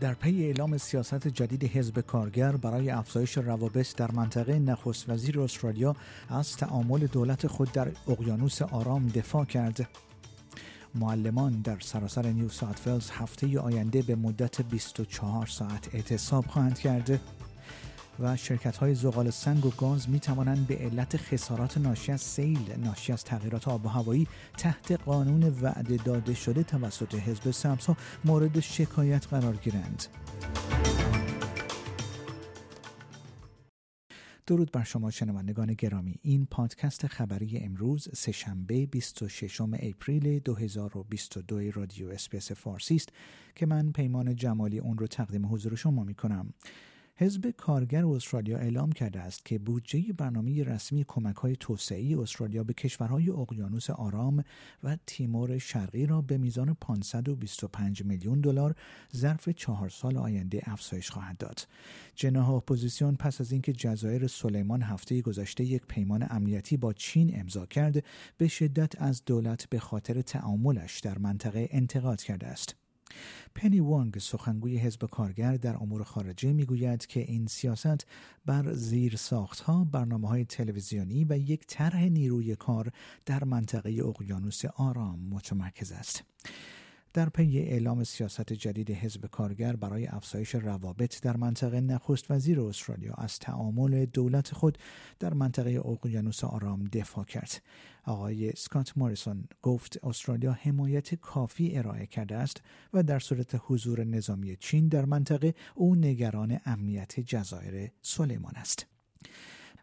در پی اعلام سیاست جدید حزب کارگر برای افزایش روابط در منطقه نخست وزیر استرالیا از تعامل دولت خود در اقیانوس آرام دفاع کرد. معلمان در سراسر نیو ساوت هفته آینده به مدت 24 ساعت اعتصاب خواهند کرد. و شرکت های زغال سنگ و گاز می توانند به علت خسارات ناشی از سیل ناشی از تغییرات آب و هوایی تحت قانون وعده داده شده توسط حزب سمسا مورد شکایت قرار گیرند. درود بر شما شنوندگان گرامی این پادکست خبری امروز سه‌شنبه 26 اپریل 2022 رادیو اس‌بی‌اس فارسی است که من پیمان جمالی اون رو تقدیم حضور شما می کنم حزب کارگر استرالیا اعلام کرده است که بودجه برنامه رسمی کمک های توسعه استرالیا به کشورهای اقیانوس آرام و تیمور شرقی را به میزان 525 میلیون دلار ظرف چهار سال آینده افزایش خواهد داد. جناح اپوزیسیون پس از اینکه جزایر سلیمان هفته گذشته یک پیمان امنیتی با چین امضا کرد، به شدت از دولت به خاطر تعاملش در منطقه انتقاد کرده است. پنی وانگ سخنگوی حزب کارگر در امور خارجه می‌گوید که این سیاست بر زیر ساختها برنامه های تلویزیونی و یک طرح نیروی کار در منطقه اقیانوس آرام متمرکز است. در پی اعلام سیاست جدید حزب کارگر برای افزایش روابط در منطقه نخست وزیر استرالیا از تعامل دولت خود در منطقه اقیانوس آرام دفاع کرد. آقای اسکات موریسون گفت استرالیا حمایت کافی ارائه کرده است و در صورت حضور نظامی چین در منطقه او نگران امنیت جزایر سلیمان است.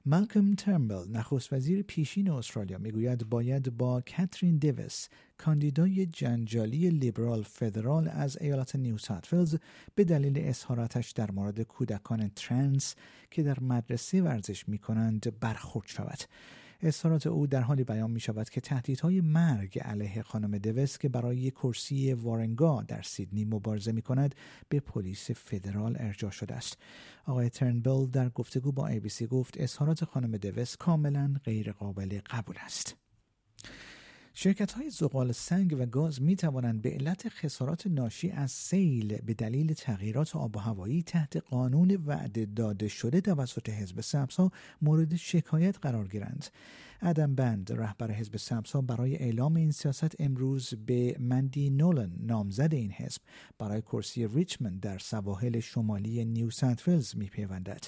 مالکوم ترنبول نخست وزیر پیشین استرالیا می‌گوید باید با کاترین دیوز کاندیدای جنجالی لیبرال فدرال از ایالت نیو ساوت ولز به دلیل اظهاراتش در مورد کودکان ترنس که در مدرسه ورزش می کنند برخورد شود. اظهارات او در حالی بیان می شود که تهدیدهای مرگ علیه خانم دوس که برای کرسی وارنگا در سیدنی مبارزه می کند به پلیس فدرال ارجاع شده است. آقای ترنبل در گفتگو با ABC گفت اظهارات خانم دوس کاملا غیر قابل قبول است. شرکت های زغال سنگ و گاز می توانند به علت خسارات ناشی از سیل به دلیل تغییرات آب و هوایی تحت قانون وعده داده شده توسط حزب سبزها مورد شکایت قرار گیرند. ادم بند رهبر حزب سبزها برای اعلام این سیاست امروز به مندی نولن نامزد این حزب برای کرسی ریچمند در سواحل شمالی نیو ساوت می پیوندد.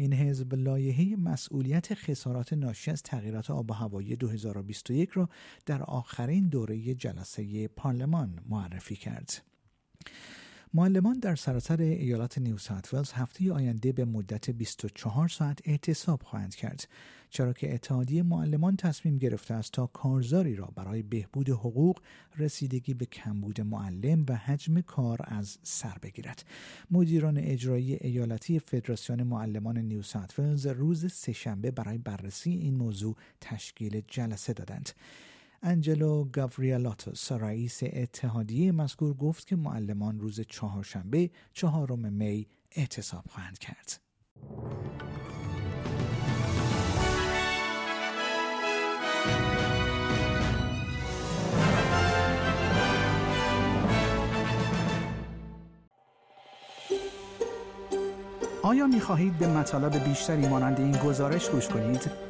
این حزب لایحه مسئولیت خسارات ناشی از تغییرات آب و هوایی 2021 را در آخرین دوره جلسه پارلمان معرفی کرد. معلمان در سراسر ایالات نیو ساوت هفته آینده به مدت 24 ساعت اعتصاب خواهند کرد چرا که اتحادیه معلمان تصمیم گرفته است تا کارزاری را برای بهبود حقوق رسیدگی به کمبود معلم و حجم کار از سر بگیرد. مدیران اجرایی ایالتی فدراسیون معلمان نیو ساوت روز سهشنبه برای بررسی این موضوع تشکیل جلسه دادند. انجلو گاوریالاتوس رئیس اتحادیه مذکور گفت که معلمان روز چهارشنبه چهارم می اعتصاب خواهند کرد. آیا می خواهید به مطالب بیشتری مانند این گزارش گوش کنید؟